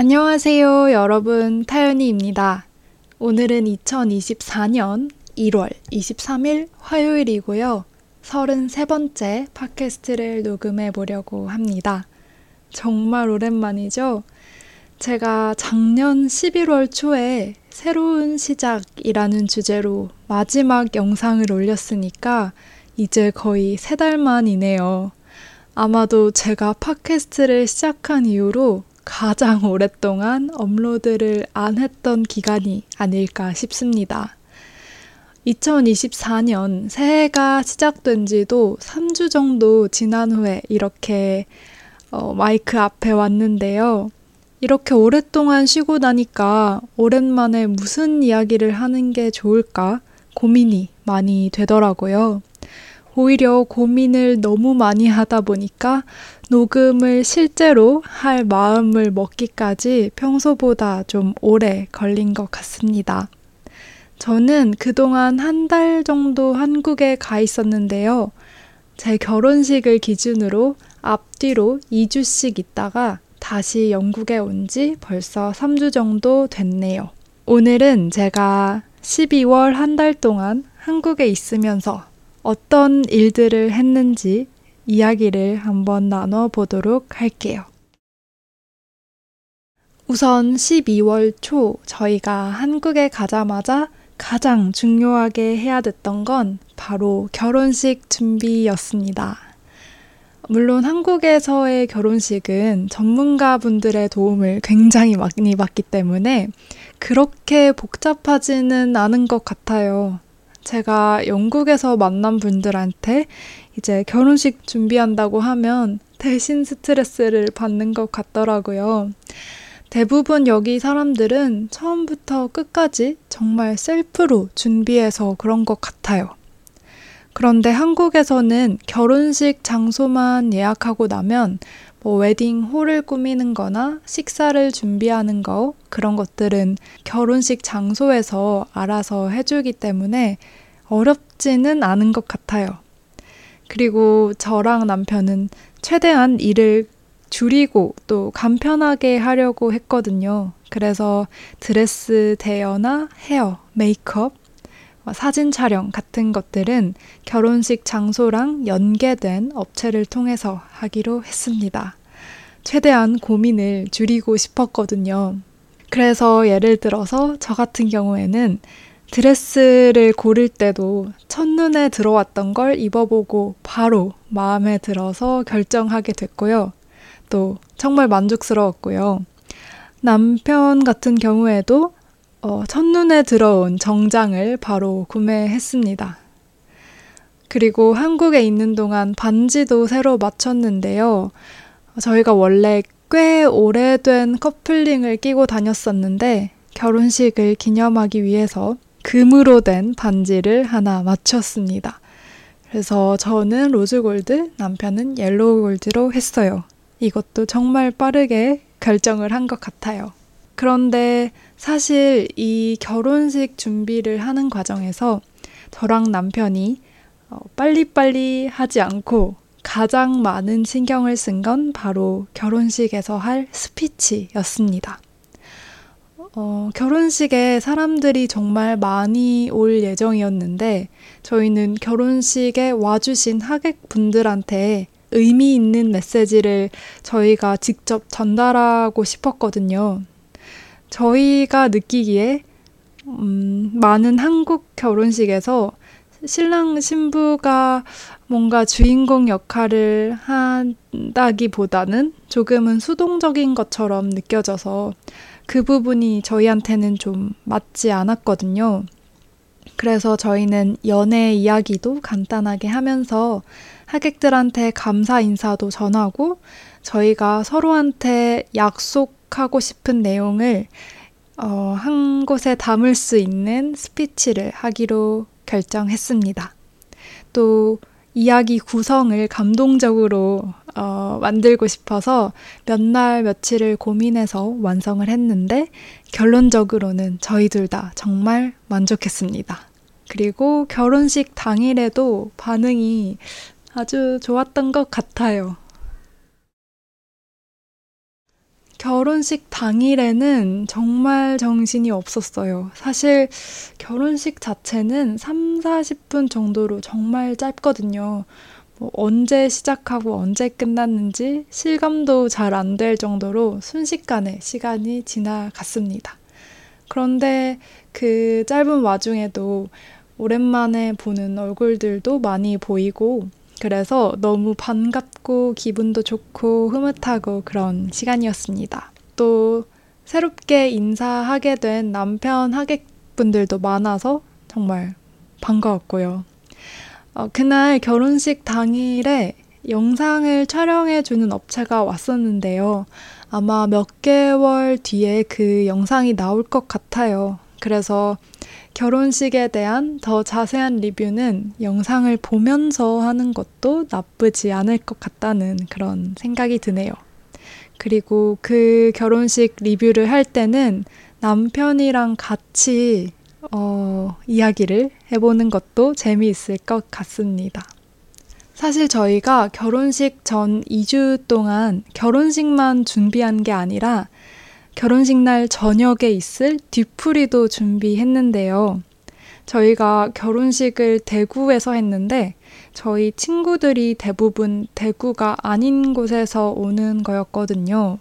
안녕하세요, 여러분. 타연이입니다. 오늘은 2024년 1월 23일 화요일이고요. 33번째 팟캐스트를 녹음해 보려고 합니다. 정말 오랜만이죠? 제가 작년 11월 초에 새로운 시작이라는 주제로 마지막 영상을 올렸으니까 이제 거의 세 달 만이네요. 아마도 제가 팟캐스트를 시작한 이후로 가장 오랫동안 업로드를 안 했던 기간이 아닐까 싶습니다. 2024년 새해가 시작된 지도 3주 정도 지난 후에 이렇게 어, 마이크 앞에 왔는데요. 이렇게 오랫동안 쉬고 나니까 오랜만에 무슨 이야기를 하는 게 좋을까 고민이 많이 되더라고요. 오히려 고민을 너무 많이 하다 보니까 녹음을 실제로 할 마음을 먹기까지 평소보다 좀 오래 걸린 것 같습니다. 저는 그동안 한 달 정도 한국에 가 있었는데요. 제 결혼식을 기준으로 앞뒤로 2주씩 있다가 다시 영국에 온 지 벌써 3주 정도 됐네요. 오늘은 제가 12월 한 달 동안 한국에 있으면서 어떤 일들을 했는지 이야기를 한번 나눠보도록 할게요. 우선 12월 초 저희가 한국에 가자마자 가장 중요하게 해야 됐던 건 바로 결혼식 준비였습니다. 물론 한국에서의 결혼식은 전문가분들의 도움을 굉장히 많이 받기 때문에 그렇게 복잡하지는 않은 것 같아요. 제가 영국에서 만난 분들한테 이제 결혼식 준비한다고 하면 대신 스트레스를 받는 것 같더라고요. 대부분 여기 사람들은 처음부터 끝까지 정말 셀프로 준비해서 그런 것 같아요. 그런데 한국에서는 결혼식 장소만 예약하고 나면 뭐 웨딩 홀을 꾸미는 거나 식사를 준비하는 거 그런 것들은 결혼식 장소에서 알아서 해주기 때문에 어렵지는 않은 것 같아요. 그리고 저랑 남편은 최대한 일을 줄이고 또 간편하게 하려고 했거든요. 그래서 드레스 대여나 헤어, 메이크업, 뭐 사진 촬영 같은 것들은 결혼식 장소랑 연계된 업체를 통해서 하기로 했습니다. 최대한 고민을 줄이고 싶었거든요. 그래서 예를 들어서 저 같은 경우에는 드레스를 고를 때도 첫눈에 들어왔던 걸 입어보고 바로 마음에 들어서 결정하게 됐고요. 또 정말 만족스러웠고요. 남편 같은 경우에도 어, 첫눈에 들어온 정장을 바로 구매했습니다. 그리고 한국에 있는 동안 반지도 새로 맞췄는데요. 저희가 원래 꽤 오래된 커플링을 끼고 다녔었는데 결혼식을 기념하기 위해서 금으로 된 반지를 하나 맞췄습니다. 그래서 저는 rose gold, 남편은 yellow gold로 했어요. 이것도 정말 빠르게 결정을 한 것 같아요. 그런데 사실 이 결혼식 준비를 하는 과정에서 저랑 남편이 어, 빨리빨리 하지 않고 가장 많은 신경을 쓴 건 바로 결혼식에서 할 스피치였습니다. 어, 결혼식에 사람들이 정말 많이 올 예정이었는데 저희는 결혼식에 와주신 하객분들한테 의미 있는 메시지를 저희가 직접 전달하고 싶었거든요. 저희가 느끼기에 음, 많은 한국 결혼식에서 신랑 신부가 뭔가 주인공 역할을 한다기보다는 조금은 수동적인 것처럼 느껴져서 그 부분이 저희한테는 좀 맞지 않았거든요. 그래서 저희는 연애 이야기도 간단하게 하면서 하객들한테 감사 인사도 전하고 저희가 서로한테 약속 하고 싶은 내용을 어, 한 곳에 담을 수 있는 스피치를 하기로 결정했습니다. 또 이야기 구성을 감동적으로 어, 만들고 싶어서 몇 날 며칠을 고민해서 완성을 했는데 결론적으로는 저희 둘 다 정말 만족했습니다. 그리고 결혼식 당일에도 반응이 아주 좋았던 것 같아요. 결혼식 당일에는 정말 정신이 없었어요. 사실 결혼식 자체는 3, 40분 정도로 정말 짧거든요. 뭐 언제 시작하고 언제 끝났는지 실감도 잘 안 될 정도로 순식간에 시간이 지나갔습니다. 그런데 그 짧은 와중에도 오랜만에 보는 얼굴들도 많이 보이고 그래서 너무 반갑고 기분도 좋고 흐뭇하고 그런 시간이었습니다. 또 새롭게 인사하게 된 남편 하객분들도 많아서 정말 반가웠고요. 어, 그날 결혼식 당일에 영상을 촬영해주는 업체가 왔었는데요. 아마 몇 개월 뒤에 그 영상이 나올 것 같아요. 그래서 결혼식에 대한 더 자세한 리뷰는 영상을 보면서 하는 것도 나쁘지 않을 것 같다는 그런 생각이 드네요. 그리고 그 결혼식 리뷰를 할 때는 남편이랑 같이 어, 이야기를 해보는 것도 재미있을 것 같습니다. 사실 저희가 결혼식 전 2주 동안 결혼식만 준비한 게 아니라 결혼식 날 저녁에 있을 뒤풀이도 준비했는데요. 저희가 결혼식을 대구에서 했는데 저희 친구들이 대부분 대구가 아닌 곳에서 오는 거였거든요.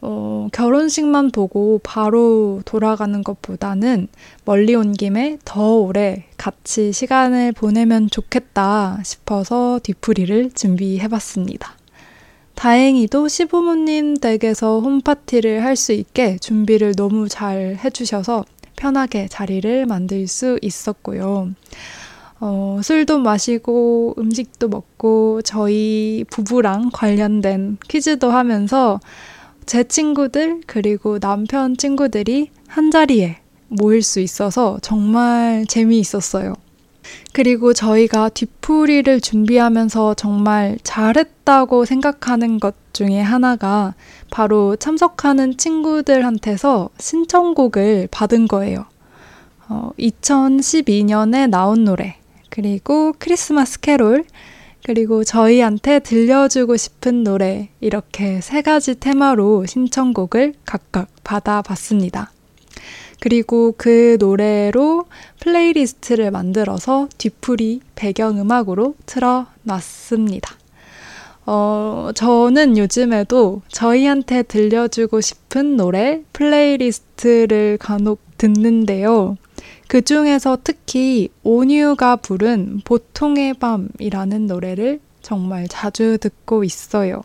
어, 결혼식만 보고 바로 돌아가는 것보다는 멀리 온 김에 더 오래 같이 시간을 보내면 좋겠다 싶어서 뒤풀이를 준비해봤습니다. 다행히도 시부모님 댁에서 홈파티를 할 수 있게 준비를 너무 잘 해주셔서 편하게 자리를 만들 수 있었고요. 어, 술도 마시고 음식도 먹고 저희 부부랑 관련된 퀴즈도 하면서 제 친구들 그리고 남편 친구들이 한 자리에 모일 수 있어서 정말 재미있었어요. 그리고 저희가 뒤풀이를 준비하면서 정말 잘했다고 생각하는 것 중에 하나가 바로 참석하는 친구들한테서 신청곡을 받은 거예요. 어, 2012년에 나온 노래, 그리고 크리스마스 캐롤, 그리고 저희한테 들려주고 싶은 노래, 이렇게 세 가지 테마로 신청곡을 각각 받아봤습니다. 그리고 그 노래로 playlist를 만들어서 뒤풀이 배경음악으로 틀어놨습니다. 어, 저는 요즘에도 저희한테 들려주고 싶은 노래 playlist를 간혹 듣는데요. 그 중에서 특히 오뉴가 부른 보통의 밤이라는 노래를 정말 자주 듣고 있어요.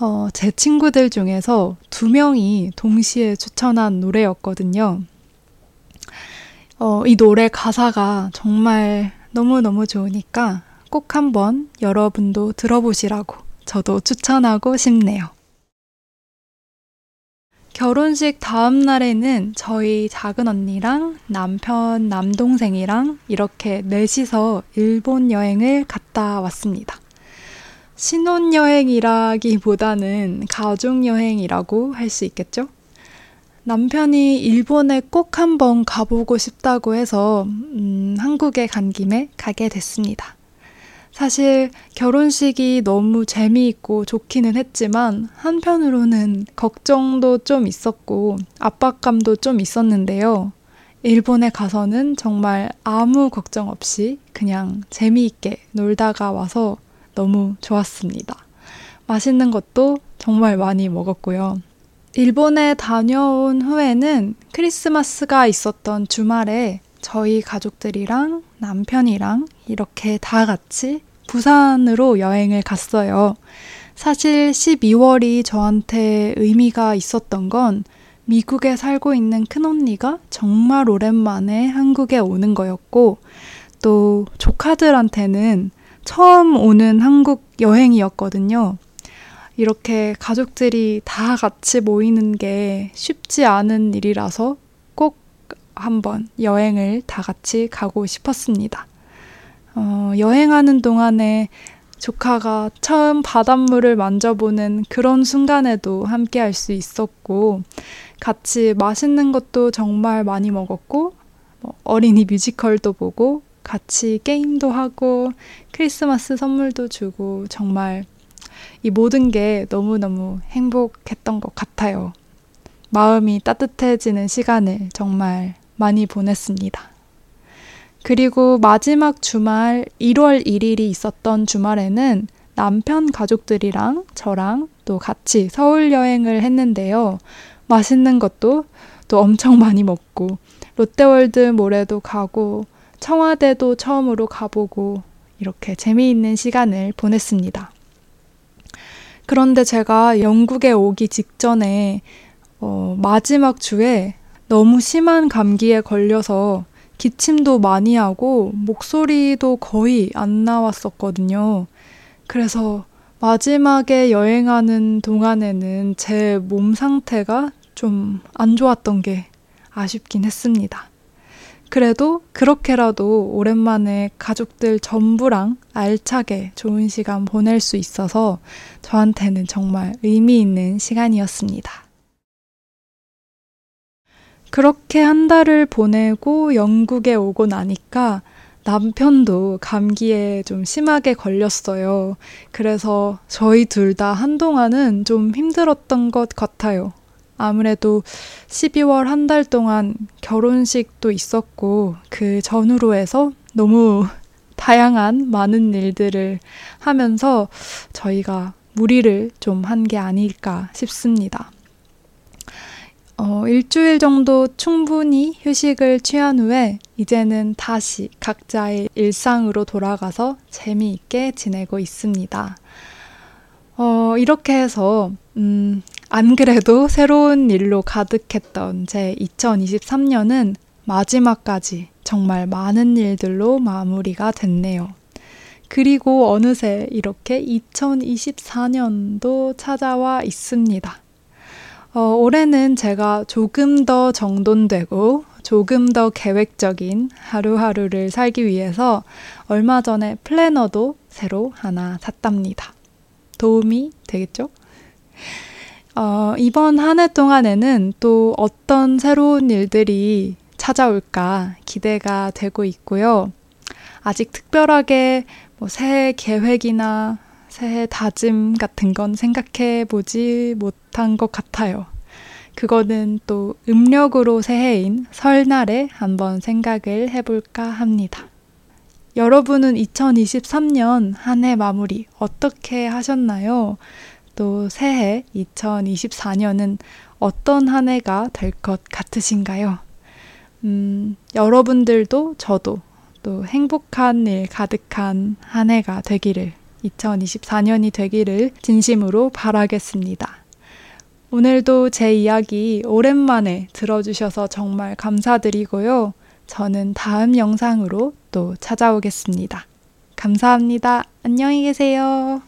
어, 제 친구들 중에서 두 명이 동시에 추천한 노래였거든요. 어, 이 노래 가사가 정말 너무너무 좋으니까 꼭 한번 여러분도 들어보시라고 저도 추천하고 싶네요. 결혼식 다음 날에는 저희 작은 언니랑 남편, 남동생이랑 이렇게 넷이서 일본 여행을 갔다 왔습니다. 신혼여행이라기보다는 가족여행이라고 할 수 있겠죠? 남편이 일본에 꼭 한번 가보고 싶다고 해서 음, 한국에 간 김에 가게 됐습니다. 사실 결혼식이 너무 재미있고 좋기는 했지만 한편으로는 걱정도 좀 있었고 압박감도 좀 있었는데요. 일본에 가서는 정말 아무 걱정 없이 그냥 재미있게 놀다가 와서 너무 좋았습니다. 맛있는 것도 정말 많이 먹었고요. 일본에 다녀온 후에는 크리스마스가 있었던 주말에 저희 가족들이랑 남편이랑 이렇게 다 같이 부산으로 여행을 갔어요. 사실 12월이 저한테 의미가 있었던 건 미국에 살고 있는 큰언니가 정말 오랜만에 한국에 오는 거였고, 또 조카들한테는 처음 오는 한국 여행이었거든요. 이렇게 가족들이 다 같이 모이는 게 쉽지 않은 일이라서 꼭 한번 여행을 다 같이 가고 싶었습니다. 어, 여행하는 동안에 조카가 처음 바닷물을 만져보는 그런 순간에도 함께 할 수 있었고, 같이 맛있는 것도 정말 많이 먹었고, 뭐 어린이 뮤지컬도 보고, 같이 게임도 하고, 크리스마스 선물도 주고, 정말 이 모든 게 너무너무 행복했던 것 같아요. 마음이 따뜻해지는 시간을 정말 많이 보냈습니다. 그리고 마지막 주말 1월 1일이 있었던 주말에는 남편 가족들이랑 저랑 또 같이 서울 여행을 했는데요. 맛있는 것도 또 엄청 많이 먹고 롯데월드 모레도 가고 청와대도 처음으로 가보고 이렇게 재미있는 시간을 보냈습니다. 그런데 제가 영국에 오기 직전에 어, 마지막 주에 너무 심한 감기에 걸려서 기침도 많이 하고 목소리도 거의 안 나왔었거든요. 그래서 마지막에 여행하는 동안에는 제 몸 상태가 좀 안 좋았던 게 아쉽긴 했습니다. 그래도 그렇게라도 오랜만에 가족들 전부랑 알차게 좋은 시간 보낼 수 있어서 저한테는 정말 의미 있는 시간이었습니다. 그렇게 한 달을 보내고 영국에 오고 나니까 남편도 감기에 좀 심하게 걸렸어요. 그래서 저희 둘 다 한동안은 좀 힘들었던 것 같아요. 아무래도 12월 한 달 동안 결혼식도 있었고 그 전후로 해서 너무 다양한 많은 일들을 하면서 저희가 무리를 좀 한 게 아닐까 싶습니다. 어, 일주일 정도 충분히 휴식을 취한 후에 이제는 다시 각자의 일상으로 돌아가서 재미있게 지내고 있습니다. 어, 이렇게 해서, 음, 안 그래도 새로운 일로 가득했던 제 2023년은 마지막까지 정말 많은 일들로 마무리가 됐네요. 그리고 어느새 이렇게 2024년도 찾아와 있습니다. 어, 올해는 제가 조금 더 정돈되고 조금 더 계획적인 하루하루를 살기 위해서 얼마 전에 플래너도 새로 하나 샀답니다. 도움이 되겠죠? 어, 이번 한 해 동안에는 또 어떤 새로운 일들이 찾아올까 기대가 되고 있고요. 아직 특별하게 뭐 새해 계획이나 새해 다짐 같은 건 생각해 보지 못한 것 같아요. 그거는 또 음력으로 새해인 설날에 한번 생각을 해볼까 합니다. 여러분은 2023년 한 해 마무리 어떻게 하셨나요? 또 새해 2024년은 어떤 한 해가 될 것 같으신가요? 음, 여러분들도 저도 또 행복한 일 가득한 한 해가 되기를 2024년이 되기를 진심으로 바라겠습니다. 오늘도 제 이야기 오랜만에 들어주셔서 정말 감사드리고요. 저는 다음 영상으로 또 찾아오겠습니다. 감사합니다. 안녕히 계세요.